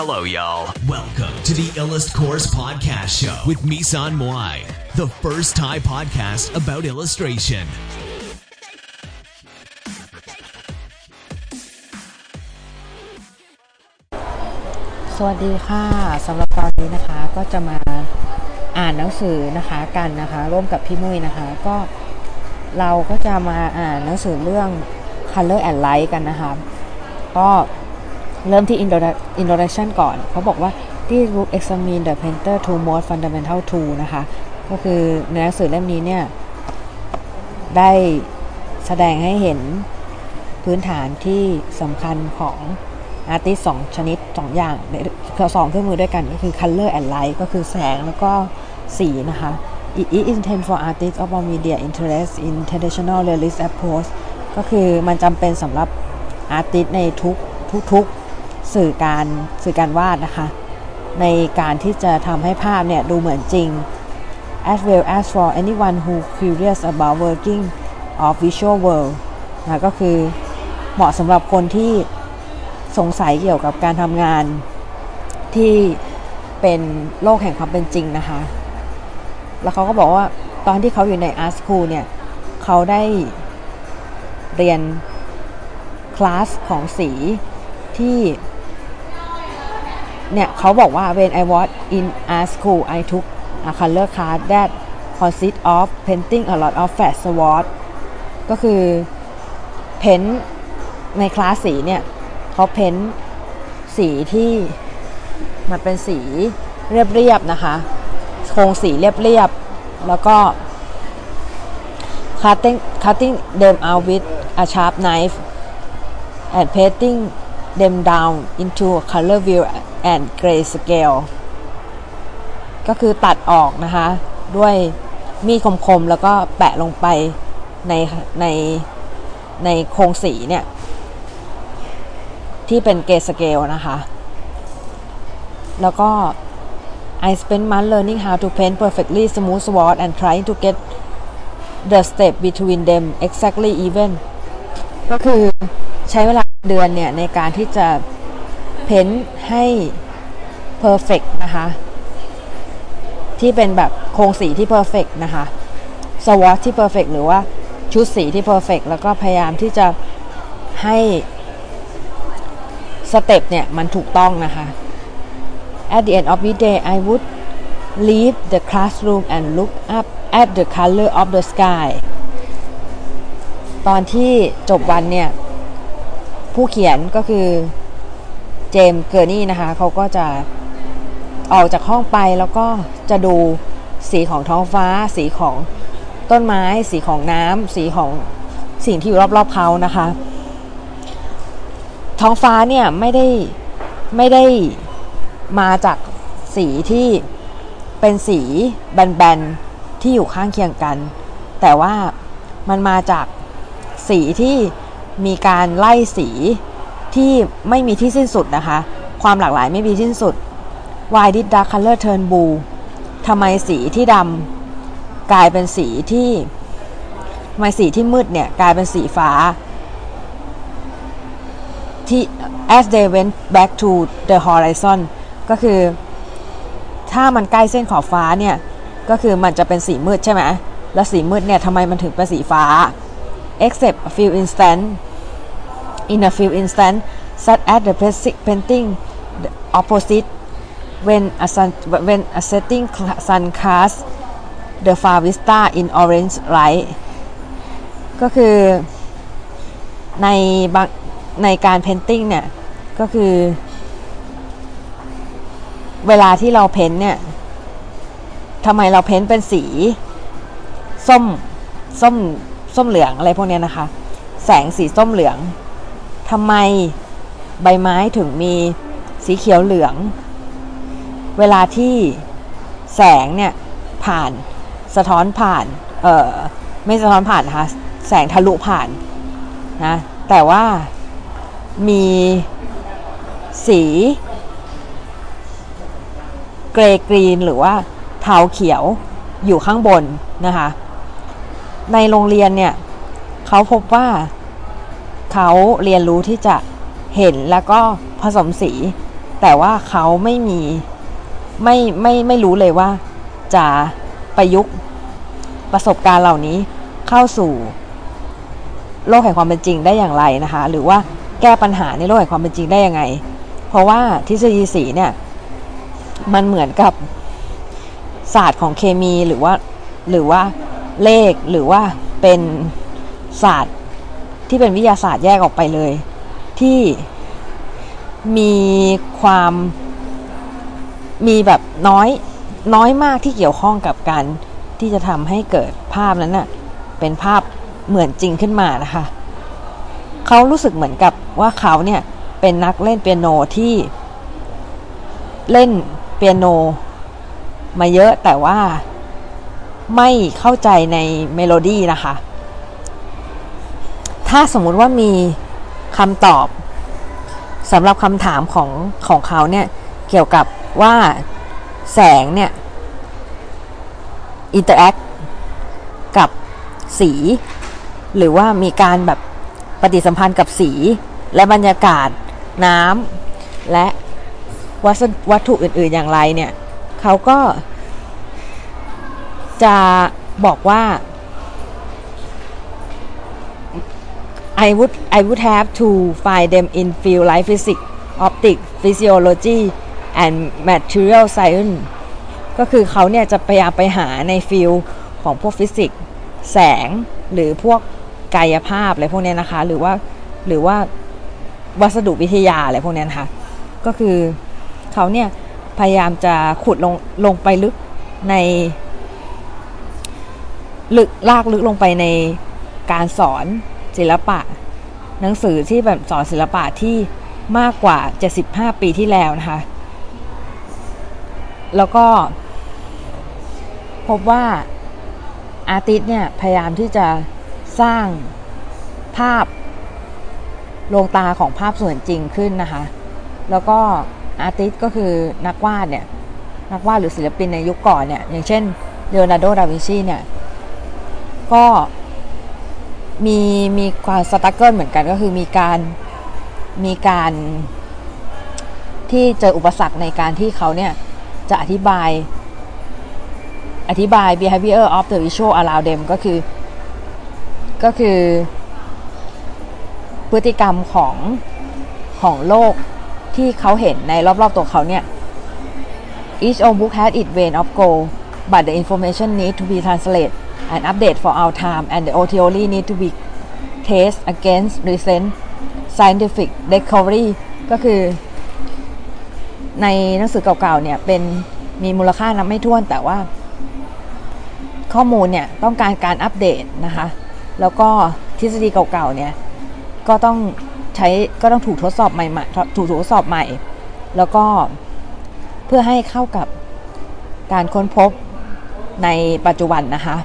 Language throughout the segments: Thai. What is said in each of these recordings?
Hello, y'all. Welcome to the Illust Course Podcast Show with Misan Moai, the first Thai podcast about illustration. สวัสดีค่ะสำหรับตอนนี้นะคะก็จะมาอ่านหนังสือนะคะกันนะคะ ร่วมกับพี่มุ้ยนะคะก็เราก็จะมาอ่านหนังสือเรื่อง Color and Light กันนะคะ ก็ เริ่มที่ introduction ก่อน เขาบอกว่า this book examine the painter two most fundamental tool นะคะ ก็คือในหนังสือเล่มนี้เนี่ย ได้แสดงให้เห็นพื้นฐานที่สำคัญของอาร์ติสสองชนิดสองอย่างสองเครื่องมือด้วยกันก็คือ color and light ก็คือแสงแล้วก็สีนะคะ it is intended for artists of all media interest in traditional realist approach ก็คือมันจำเป็นสำหรับอาร์ติสในทุกทุกๆ สื่อการสื่อการวาดนะคะ ในการที่จะทำให้ภาพเนี่ยดูเหมือนจริง as well as for anyone who curious about working of visual world นะก็คือเหมาะสำหรับคนที่สงสัยเกี่ยวกับการทำงานที่เป็นโลกแห่งความเป็นจริงนะคะ แล้วเขาก็บอกว่าตอนที่เขาอยู่ใน art school เนี่ย เขาได้เรียนคลาสของสีที่ เนี่ยเขาบอกว่า when I was in art school I took a color class that consist of painting a lot of flat swatch ก็คือเพ้นในคลาสสีเนี่ยเขาเพ้นสีที่มันเป็นสีเรียบๆนะคะโครงสีเรียบๆแล้วก็ cutting cutting them out with a sharp knife and painting them down into a color wheel and gray scale ก็คือตัดออกนะคะ ด้วยมีดคมๆ แล้วก็แปะลงไปในในในโครงสีเนี่ย ที่เป็นเกสเกลนะคะ แล้วก็ I spent months learning how to paint perfectly smooth swatch and trying to get the step between them exactly even ก็คือใช้เวลาเดือนเนี่ย ในการที่จะ เพ้นให้ perfect นะคะ ที่เป็นแบบโครงสีที่ perfect นะคะ swatch ที่ perfect หรือว่าชุดสีที่ perfect แล้วก็พยายามที่จะให้สเต็ปเนี่ยมันถูกต้องนะคะ At the end of the day I would leave the classroom and look up at the color of the sky ตอนที่จบวันเนี่ย ผู้เขียนก็คือ เจมเกอร์นี่นะคะเขาก็จะออกจากห้องไปแล้วก็จะดูสีของท้องฟ้า สีของต้นไม้ สีของน้ำสีของสิ่งที่อยู่รอบๆเขานะคะ ท้องฟ้าเนี่ยไม่ได้ไม่ได้มาจากสีที่เป็นสีแบนๆที่อยู่ข้างเคียงกัน แต่ว่ามันมาจากสีที่มีการไล่สี ที่ไม่มีที่สิ้นสุดนะคะ ความหลากหลายไม่มีที่สิ้นสุด Why did dark color turn blue ทำไมสีที่ดำกลายเป็นสีที่ทำไมสีที่มืดเนี่ยกลายเป็นสีฟ้าที่ as they went back to the horizon ก็คือ ถ้ามันใกล้เส้นขอบฟ้าเนี่ย ก็คือมันจะเป็นสีมืดใช่ไหม แล้วสีมืดเนี่ยทำไมมันถึงเป็นสีฟ้า except a few instant in a few instances such as the basic painting the opposite when a sun when a setting sun casts the far vista in orange light ก็คือในบางในการ painting เนี่ย ก็คือ เวลาที่เรา paint เนี่ยทำไมเรา paint เป็นสี ส้ม ส้ม ส้มเหลืองอะไรพวกนี้นะคะ แสงสีส้มเหลือง ทำไมใบไม้ถึงมีสีเขียวเหลือง เวลาที่แสงเนี่ยผ่านสะท้อนผ่านเออไม่สะท้อนผ่านนะคะแสงทะลุผ่านนะแต่ว่ามีสีเกรย์กรีนหรือว่าเทาเขียวอยู่ข้างบนนะคะ ในโรงเรียนเนี่ยเขาพบว่า เขาเรียนรู้ที่จะเห็นแล้วก็ผสมสี แต่ว่าเขาไม่มีไม่ไม่ไม่รู้เลยว่าจะประยุกต์ประสบการณ์เหล่านี้เข้าสู่ โลกแห่งความเป็นจริงได้อย่างไรนะคะ หรือว่าแก้ปัญหาในโลกแห่งความเป็นจริงได้ยังไง เพราะว่าทฤษฎีสีเนี่ยมันเหมือนกับศาสตร์ของเคมีหรือว่าหรือว่าเลขหรือว่าเป็นศาสตร์ ที่เป็นวิทยาศาสตร์แยกออกไปเลย ที่มีความมีแบบน้อยน้อยมากที่เกี่ยวข้องกับการที่จะทำให้เกิดภาพนั้นน่ะเป็นภาพเหมือนจริงขึ้นมานะคะเขารู้สึกเหมือนกับว่าเขาเนี่ยเป็นนักเล่นเปียโนที่เล่นเปียโนมาเยอะแต่ว่าไม่เข้าใจในเมโลดี้นะคะ ถ้าสมมุติว่ามีคำตอบสำหรับคำถามของของเขาเนี่ยเกี่ยวกับว่าแสงเนี่ย interactกับสี หรือว่ามีการแบบปฏิสัมพันธ์กับสี และบรรยากาศน้ำและวัตถุอื่น ๆอย่างไรเนี่ยเขาก็จะบอกว่า I would I would have to find them in field like physics optics physiology and material science ก็คือเขาเนี่ยจะพยายามไปหาในฟิลของพวกฟิสิกส์แสงหรือพวกกายภาพอะไรพวกนี้นะคะ หรือว่าหรือว่าวัสดุวิทยาอะไรพวกนี้นะคะ ก็คือเขาเนี่ยพยายามจะขุดลงลงไปลึกในลึกลากลึกลงไปในการสอน ศิลปะ หนังสือที่แบบสอนศิลปะที่มากกว่า 75 ปีที่แล้วนะคะ แล้วก็ พบว่า artist เนี่ยพยายามที่จะสร้างภาพลงตาของภาพเสมือนจริงขึ้นนะคะ แล้วก็ artist ก็คือนักวาดเนี่ย นักวาดหรือศิลปินในยุคก่อนเนี่ย อย่างเช่นเลโอนาร์โด ดาวินชีเนี่ย ก็ มีมีความสตั๊กเกิลเหมือนกันก็คือมีการมีการที่เจออุปสรรคในการที่เขาเนี่ยจะอธิบายอธิบาย behavior of the visual around them ก็คือ ก็คือ พฤติกรรมของของโลกที่เขาเห็นในรอบๆตัวเขาเนี่ย each old book has its vein of gold but the information need to be translated and update for our time and the old theory need to be test against recent scientific discovery ก็คือ ในหนังสือเก่าๆเนี่ยเป็นมีมูลค่านับไม่ถ้วนแต่ว่า ข้อมูลเนี่ยต้องการการอัปเดตนะคะ แล้วก็ทฤษฎีเก่าๆเนี่ยก็ต้องใช้ก็ต้องถูกทดสอบใหม่ๆถูกทดสอบใหม่ แล้วก็เพื่อให้เข้ากับการค้นพบในปัจจุบันนะคะ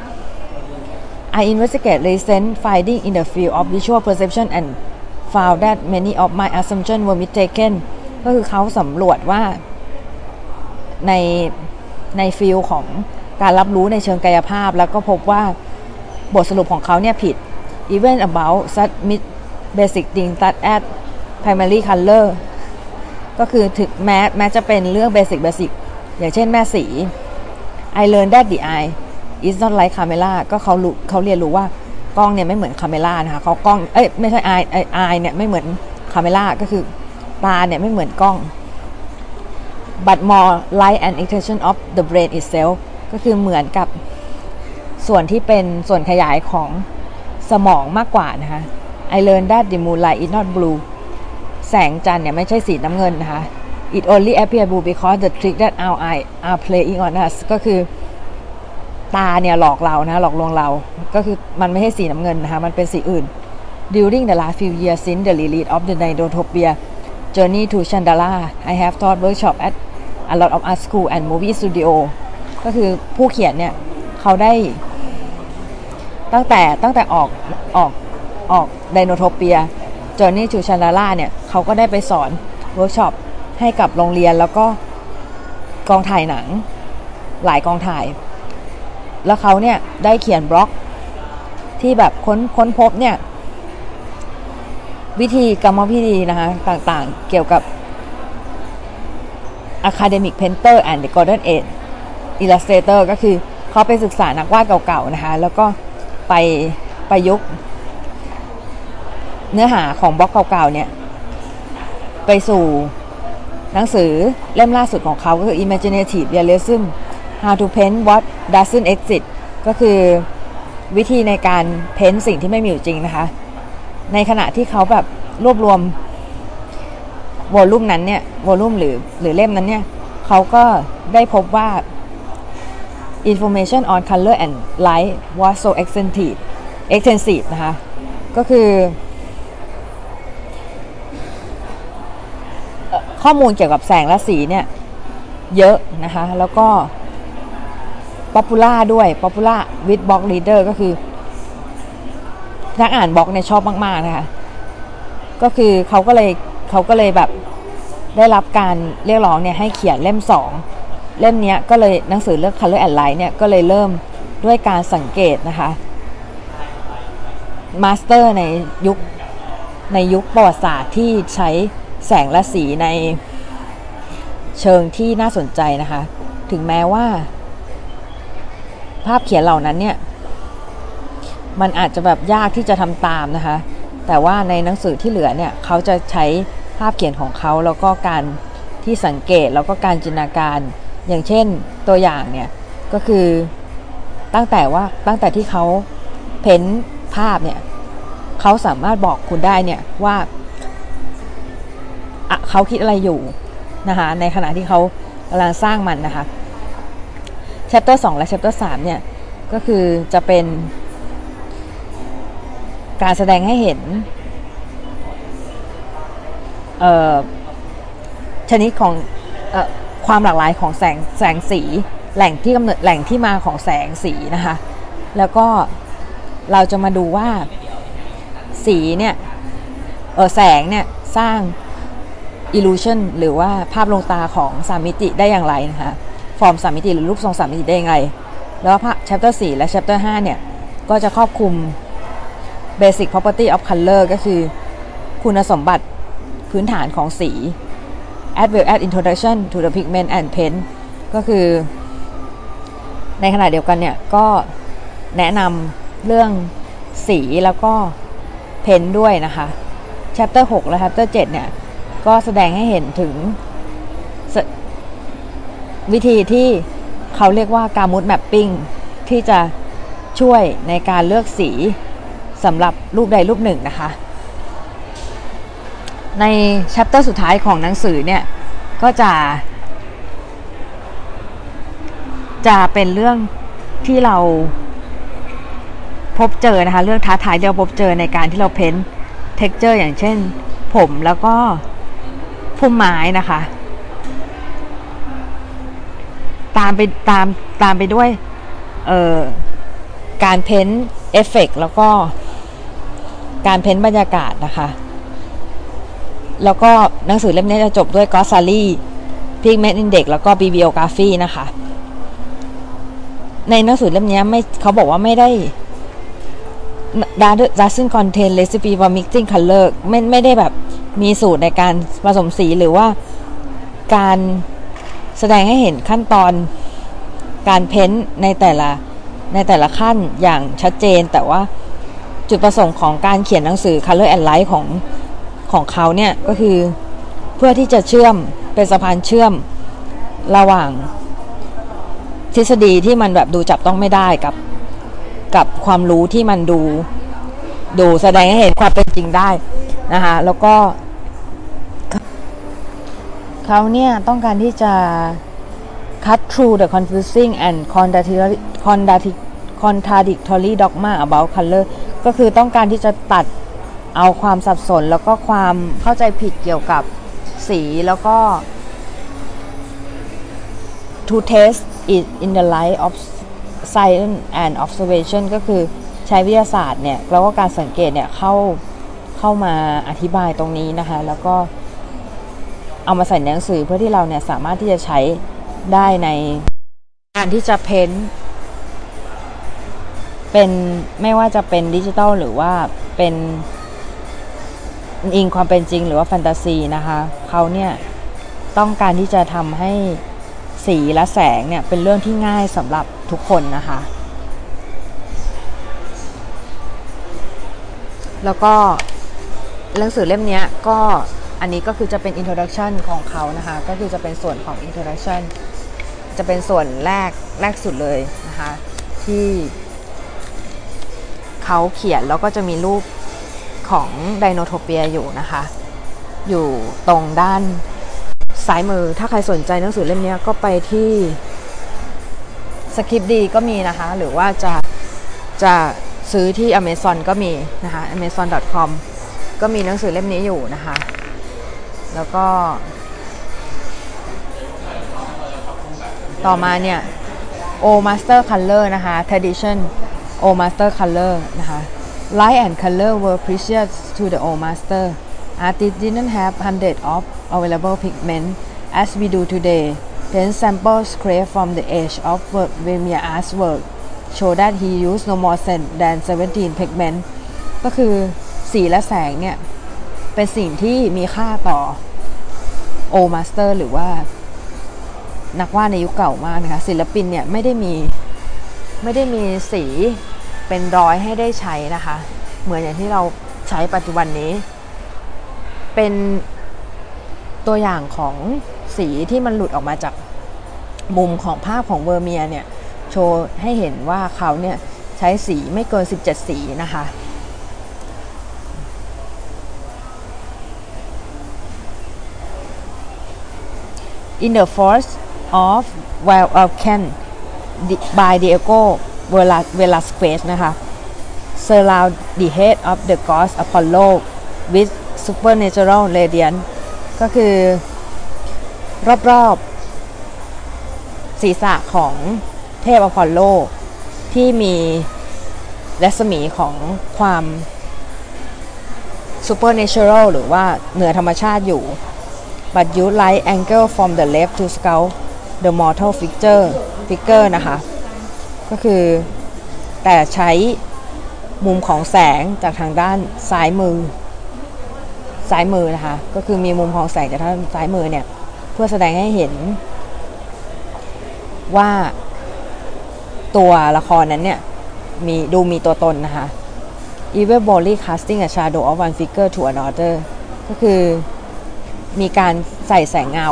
I investigate recent finding in the field of visual perception and found that many of my assumptions were mistaken ก็คือเขาสำรวจว่าในในฟิลของการรับรู้ในเชิงกายภาพ แล้วก็พบว่าบทสรุปของเขาเนี่ยผิด even about such basic things such as primary color ก็คือถึงแม้แม้จะเป็นเรื่อง basic basic อย่างเช่นแม่สี I learned that the eye is not like camera ก็เขารู้เขาเรียนรู้ว่ากล้องเนี่ยไม่เหมือนคาเมล่านะคะเขากล้องเอ้ยไม่ใช่ eye eye เนี่ยไม่เหมือนคาเมล่าก็คือตาเนี่ยไม่เหมือนกล้อง but more like an extension of the brain itself ก็คือเหมือนกับส่วนที่เป็นส่วนขยายของสมองมากกว่านะคะ I learned that the moonlight is not blue แสงจันทร์เนี่ยไม่ใช่สีน้ำเงินนะคะ it only appear blue because the trick that our eye are playing on us ก็คือ ตาเนี่ยหลอกเรานะหลอกลวงเรา ก็คือมันไม่ใช่สีน้ำเงินนะคะมันเป็นสีอื่น during the last few years since the release of the Nidotopia Journey to Chandala I have taught workshop at a lot of art school and movie studio ก็คือผู้เขียนเนี่ย เขาได้ ตั้งแต่ตั้งแต่ออกออกออกไดโนโทเปีย Journey to Chandala เนี่ย เขาก็ได้ไปสอนเวิร์กช็อปให้กับโรงเรียนแล้วก็กองถ่ายหนังหลายกองถ่าย แล้วเขาเนี่ยได้เขียนบล็อกที่แบบค้นค้นพบเนี่ย วิธีกรรมวิธีนะคะต่างๆ เกี่ยวกับ Academic Painter and the Golden Age Illustrator ก็คือเขาไปศึกษานักวาดเก่าๆนะคะ แล้วก็ไปประยุกต์เนื้อหาของบล็อกเก่าๆเนี่ย ไปสู่หนังสือเล่มล่าสุดของเขาก็คือ Imaginative Realism How to Paint What Doesn't Exist ก็คือวิธีในการเพ้นสิ่งที่ไม่มีอยู่จริงนะคะ ในขณะที่เขาแบบรวบรวมวอลลุ่มนั้นเนี่ยวอลลุ่มหรือหรือเล่มนั้นเนี่ยเขาก็ได้พบว่า information on color and light was so extensive extensive นะคะ ก็คือ ข้อมูลเกี่ยวกับแสงและสีเนี่ย เยอะนะคะ แล้วก็ popular ด้วย popular with block reader ก็คือ นักอ่านบล็อกเนี่ยชอบมาก ๆ นะคะ ก็คือเขาก็เลยเขาก็เลยแบบได้รับการเรียกร้องเนี่ยให้เขียนเล่มสองเล่มนี้ก็เลยหนังสือเรื่อง Color and Light เนี่ยก็เลยเริ่มด้วยการสังเกตนะคะ master ในยุคในยุคประวัติศาสตร์ที่ใช้แสงและสีในเชิงที่น่าสนใจนะคะ ถึงแม้ว่า ภาพเขียนเหล่านั้นเนี่ย มันอาจจะแบบยากที่จะทำตามนะคะ แต่ว่าในหนังสือที่เหลือเนี่ยเขาจะใช้ภาพเขียนของเขาแล้วก็การที่สังเกตแล้วก็การจินตนาการ อย่างเช่นตัวอย่างเนี่ยก็คือตั้งแต่ว่าตั้งแต่ที่เขาเพ้นภาพเนี่ยเขาสามารถบอกคุณได้เนี่ยว่าเขาคิดอะไรอยู่นะคะในขณะที่เขากำลังสร้างมันนะคะ chapter 2 และ chapter 3 เนี่ย ก็คือจะเป็น การแสดงให้เห็นชนิดของอความหลากหลายของแสงแสงสี แหล่งที่กำเนิดแหล่งที่มาของแสงสีนะคะ แล้วก็เราจะมาดูว่าสีเนี่ยแสงเนี่ยสร้าง illusion หรือว่าภาพลงตาของสามมิติได้อย่างไรนะคะ ฟอร์มสามมิติหรือรูปทรงสามมิติได้ย่างไรแล้วภาพ chapter 4 และ chapter 5 เนี่ย ก็จะครอบคลุม basic property of color ก็คือคุณสมบัติพื้นฐานของสี as well as introduction to the pigment and paint ก็คือ ในขณะเดียวกันเนี่ย ก็แนะนำเรื่องสีแล้วก็เพนด้วยนะคะ chapter 6 และ chapter 7 เนี่ย ก็แสดงให้เห็นถึง วิธีที่เขาเรียกว่าการมูดแมปปิ้งที่จะช่วยในการเลือกสีสำหรับรูปใดรูปหนึ่งนะคะ ในชัปเตอร์สุดท้ายของหนังสือเนี่ย ก็จะ จะเป็นเรื่องที่เราพบเจอนะคะ เรื่องท้าทายที่เราพบเจอในการที่เรา paint texture อย่างเช่น ผมแล้วก็พุ่มไม้นะคะ ตามไปตามตามไปด้วยเอ่อการ paint effect แล้วก็การ paint บรรยากาศนะคะ แล้วก็หนังสือเล่มนี้จะจบด้วย glossaryพิกเมนต์อินเด็กแล้วก็บีบิโอกราฟีนะคะ ในหนังสือเล่มนี้ไม่เขาบอกว่าไม่ได้ doesn't contain recipe for mixing color ไม่ไม่ได้แบบมีสูตรในการผสมสีหรือว่าการ แสดงให้เห็นขั้นตอนการเพ้นในแต่ละในแต่ละขั้นอย่างชัดเจน แต่ว่าจุดประสงค์ของการเขียนหนังสือ Color and Light ของของเขาเนี่ยก็คือเพื่อที่จะเชื่อมเป็นสะพานเชื่อมระหว่างทฤษฎีที่มันแบบดูจับต้องไม่ได้กับ กับความรู้ที่มันดู ดูแสดงให้เห็นความเป็นจริงได้นะคะแล้วก็ เขาเนี่ยต้องการที่จะ cut through the confusing and contradictory dogma about color ก็คือต้องการที่จะตัดเอาความสับสนแล้วก็ความเข้าใจผิดเกี่ยวกับสีแล้วก็ to test it in the light of science and observation ก็คือใช้วิทยาศาสตร์เนี่ย แล้วก็การสังเกตเนี่ย เข้าเข้ามาอธิบายตรงนี้นะคะ แล้วก็ เอามาใส่ในหนังสือเพื่อที่เราเนี่ยสามารถที่จะใช้ได้ในการที่จะเพ้นเป็นไม่ว่าจะเป็นดิจิตอลหรือว่าเป็นอิงความเป็นจริงหรือว่าแฟนตาซีนะคะเขาเนี่ยต้องการที่จะทำให้สีและแสงเนี่ยเป็นเรื่องที่ง่ายสำหรับทุกคนนะคะ แล้วก็หนังสือเล่มนี้ก็ อันนี้ก็คือจะเป็น introduction ของเขานะคะ ก็คือจะเป็นส่วนของ introduction จะเป็นส่วนแรกแรกสุดเลยนะคะ ที่เขาเขียนแล้วก็จะมีรูปของไดโนโทเปียอยู่นะคะ อยู่ตรงด้านซ้ายมือ ถ้าใครสนใจหนังสือเล่มนี้ก็ไปที่สคริปดีก็มีนะคะ หรือว่าจะจะซื้อที่ Amazon ก็มีนะคะ amazon.com ก็มีหนังสือเล่มนี้อยู่นะคะ แล้วก็ ต่อมาเนี่ย O Master Color นะคะ Tradition O Master Color นะคะ Light and color were precious to the O Master artists didn't have hundreds of available pigment as we do today then samples scraped from the edge of Vermeer artwork show that he used no more than 17 pigment ก็คือสีและแสงเนี่ย เป็นสิ่งที่มีค่าต่อ O Master หรือว่านักวาดในยุคเก่ามากนะคะ ศิลปินเนี่ยไม่ได้มีไม่ได้มีสีเป็นร้อยให้ได้ใช้นะคะ เหมือนอย่างที่เราใช้ปัจจุบันนี้ เป็นตัวอย่างของสีที่มันหลุดออกมาจากมุมของภาพของเวอร์เมียเนี่ย โชว์ให้เห็นว่าเขาเนี่ยใช้สีไม่เกิน 17 สีนะคะ In the Forest of Wild Alcan by Diego Velasquez นะคะ surround the head of the god Apollo with supernatural radiance ก็คือรอบๆศีรษะของเทพอพอลโล ที่มีรัศมีของความ supernatural หรือว่าเหนือธรรมชาติอยู่ but you light angle from the left to scout the mortal figure figure นะคะ ก็คือแต่ใช้มุมของแสงจากทางด้านซ้ายมือ ซ้ายมือนะคะ ก็คือมีมุมของแสงจากทางซ้ายมือเนี่ย เพื่อแสดงให้เห็น ว่าตัวละครนั้นเนี่ย มีดูมีตัวตนนะคะ evil body casting a shadow of one figure to another ก็คือ มีการใส่แสงเงา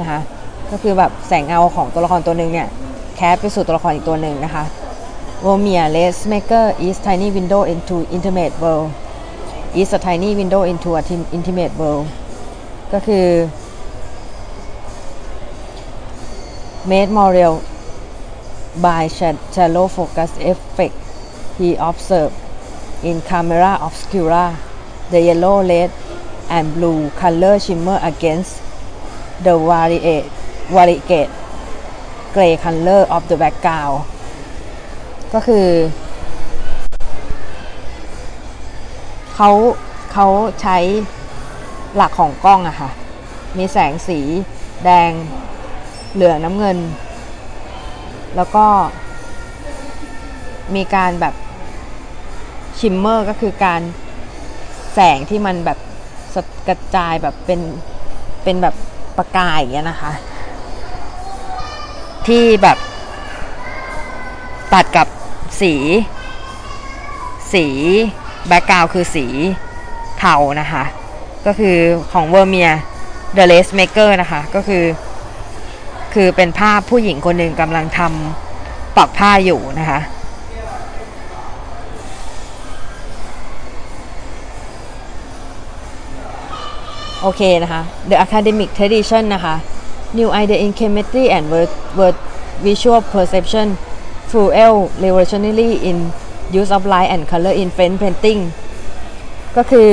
นะคะก็คือแบบแสงเงาของตัวละครตัวหนึ่งเนี่ยแคสไปสู่ตัวละครอีกตัวหนึ่งนะคะ Romeo Lace Maker is tiny window into intimate world is a tiny window into a intimate world ก็คือ made more real by shallow focus effect he observed in camera obscura the yellow red and blue color shimmer against the variate variegate gray color of the background ก็คือเขาเขาใช้หลักของกล้องอะค่ะ มีแสงสีแดงเหลืองน้ำเงิน แล้วก็มีการแบบชิมเมอร์ก็คือการแสงที่มันแบบ กระจายแบบเป็นเป็นแบบประกายอย่างเงี้ยนะคะ ที่แบบตัดกับสี สี background คือสีเทานะคะ ก็คือของ Vermeer The Lace Maker นะคะ ก็คือ คือเป็นภาพผู้หญิงคนหนึ่งกำลังทำปักผ้าอยู่นะคะ โอเคนะคะ The Academic Tradition นะคะ New Idea in Chemistry and Word, Word Visual Perception Fuel Revolutionary in Use of Light and Color in French Painting ก็คือ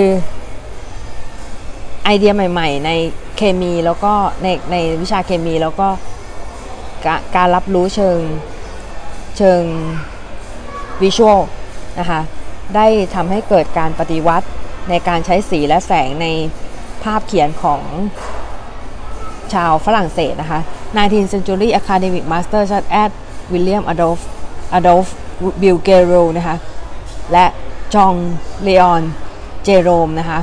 ไอเดียใหม่ๆ ในเคมีแล้วก็ในในวิชาเคมีแล้วก็การรับรู้เชิงเชิงวิชวลนะคะ ได้ทำให้เกิดการปฏิวัติในการใช้สีและแสงใน ภาพเขียนของชาวฝรั่งเศสนะคะ 19th century academic master such as William Adolf Adolf b i l g e r o นะคะ และจองเลออนเจโรมนะคะ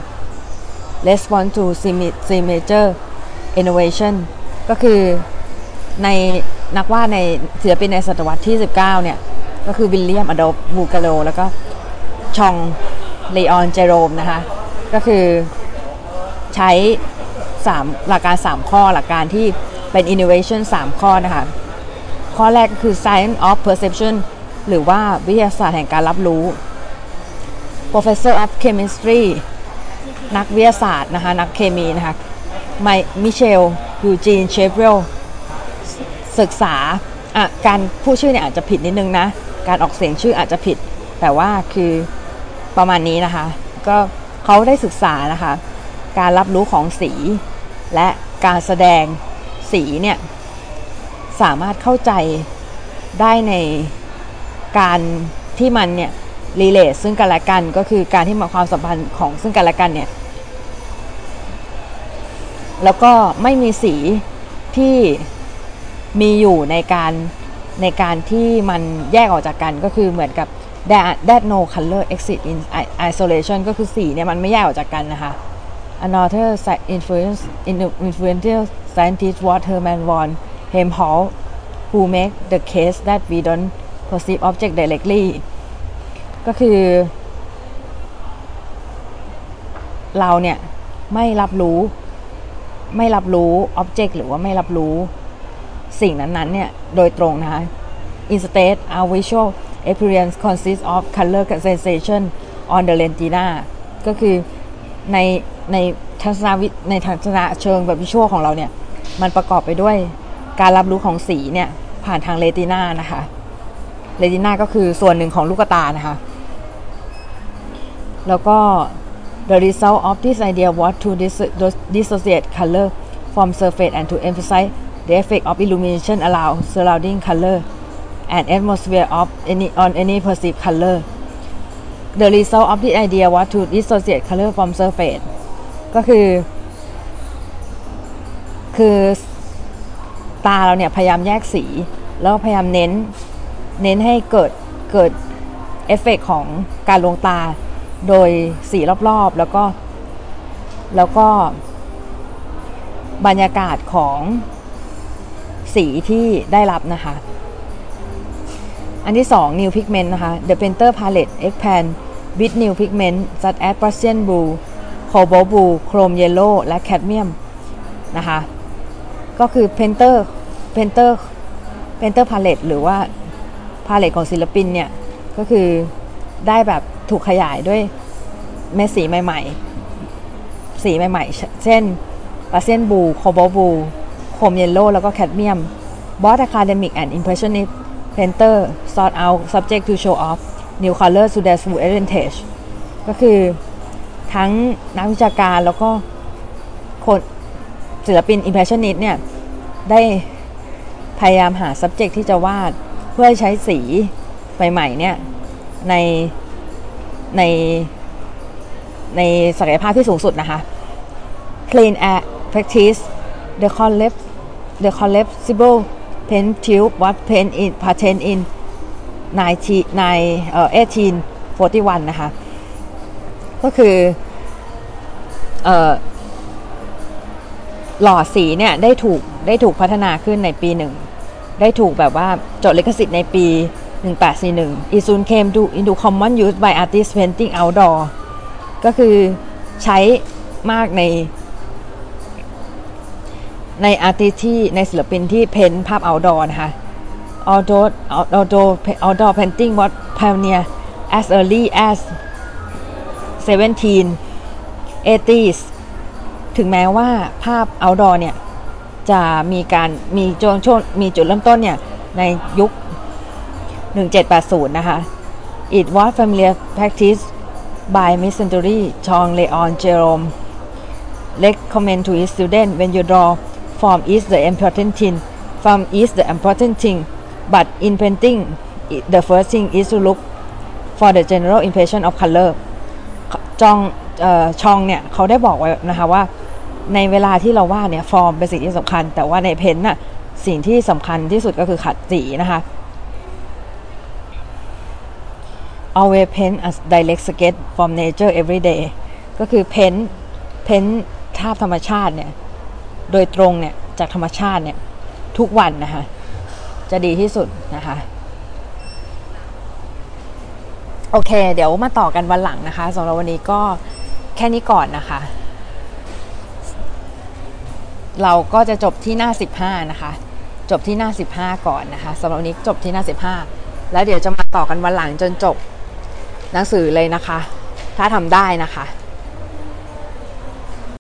response to signature innovation ก็คือในนักวาดในศิลปินในศตวรรษที่ 19 เนี่ย ก็คือวิลเลียมอดอลบูกาโล แล้วก็ชองเลออนเจโรมนะคะ ก็คือ ใช้ 3 หลักการ 3 ข้อหลักการที่เป็น innovation 3 ข้อนะคะ ข้อแรกคือ science of perception หรือว่าวิทยาศาสตร์แห่งการรับรู้ professor of chemistry นักวิทยาศาสตร์นะคะ นักเคมีนะคะไมมิเชลยูจีนเชฟเรลศึกษาอะการผู้ชื่อเนี่ยอาจจะผิดนิดนึงนะ การออกเสียงชื่ออาจจะผิด แต่ว่าคือประมาณนี้นะคะ ก็เขาได้ศึกษานะคะ การรับรู้ของสี และการแสดงสีเนี่ยสามารถเข้าใจได้ในการที่มันเนี่ยรีเลทซึ่งกันและกันก็คือการที่มาความสัมพันธ์ของซึ่งกันและกันเนี่ยแล้วก็ไม่มีสีที่มีอยู่ในการในการที่มันแยกออกจากกันก็คือเหมือนกับ that that no color exit in isolation ก็คือสีเนี่ยมันไม่แยกออกจากกันนะคะ another influence influential scientist was Hermann von Helmholtz who make the case that we don't perceive object directly ก็คือ เราเนี่ย ไม่รับรู้ ไม่รับรู้ object หรือว่าไม่รับรู้ สิ่งนั้นๆ เนี่ย โดยตรงนะคะ instead our visual experience consists of color sensation on the retina ก็คือใน ในทัศนวิในทัศนะเชิงแบบวิชวลของเราเนี่ย มันประกอบไปด้วยการรับรู้ของสีเนี่ย ผ่านทางเรตินานะคะเรตินาก็คือส่วนหนึ่งของลูกตานะคะ แล้วก็ the result of this idea was to dissociate color from surface and to emphasize the effect of illumination around surrounding color and atmosphere of any on any perceived color the result of the idea was to dissociate color from surface ก็คือ คือตาเราเนี่ยพยายามแยกสี แล้วพยายามเน้น เน้นให้เกิดเกิดเอฟเฟกของการลงตาโดยสีรอบๆ แล้วก็ แล้วก็บรรยากาศของสีที่ได้รับนะคะ อันที่ 2 new pigment นะคะ the painter palette expand with new pigment such as Prussian blue โคบอลบูโครมเยลโล่และแคดเมียมนะคะ ก็คือ painter painter painter palette หรือว่า palette ของศิลปินเนี่ย ก็คือได้แบบถูกขยายด้วยเม็ดสีใหม่ๆ สีใหม่ๆ เช่นปาเซนบูโคบอลบูโครมเยลโล่แล้วก็แคดเมียมบอสอะคาเดมิกแอนด์อิมเพรสชันนิสเพนเตอร์ซอร์เอา subject to show off new color to their full advantage ก็คือ ทั้งนักวิชาการแล้วก็คนศิลปินอิมเพรสชันนิสเนี่ย ได้พยายามหา subject ที่จะวาดเพื่อใช้สีใหม่ๆเนี่ย ในในในศักยภาพที่สูงสุดนะคะ clean air practice the collect the collapsible paint tube what paint in patent in 19 1841 นะคะ ก็คือเอ่อหลอสีเนี่ยได้ถูกได้ถูกพัฒนาขึ้นในปีหนึ่ง ได้ถูกแบบว่าจดลิขสิทธิ์ในปี 1841 It soon came to into common use by artists painting outdoor ก็คือใช้มากใน ในอาร์ติที่ในศิลปินที่เพ้นภาพ outdoor นะคะ outdoor outdoor outdoor painting was pioneer as early as 1780s ถึงแม้ว่าภาพ outdoor เนี่ย จะมีการมีจงช่วงมีจุดเริ่มต้นเนี่ย ในยุค 1780 นะคะ It was familiar practice by mid-century Chong Leon Jerome recommend to his student when you draw form is the important thing form is the important thing but in painting the first thing is to look for the general impression of color จองชองเนี่ยเขาได้บอกไว้นะคะว่า ในเวลาที่เราวาดเนี่ยฟอร์มเป็นสิ่งที่สำคัญ แต่ว่าในเพนน่ะสิ่งที่สำคัญที่สุดก็คือขัดสีนะคะ always paint a direct sketch from nature every day ก็คือเพ้นเพ้นภาพธรรมชาติเนี่ยโดยตรงเนี่ยจากธรรมชาติเนี่ยทุกวันนะคะจะดีที่สุดนะคะ โอเค เดี๋ยวมาต่อกันวันหลังนะคะสำหรับวันนี้ก็แค่นี้ก่อนนะคะ เราก็จะจบที่หน้า 15 นะคะ จบที่หน้า 15 ก่อนนะคะสำหรับวันนี้จบที่หน้า 15 แล้วเดี๋ยวจะมาต่อกันวันหลังจนจบหนังสือเลยนะคะ ถ้าทำได้นะคะ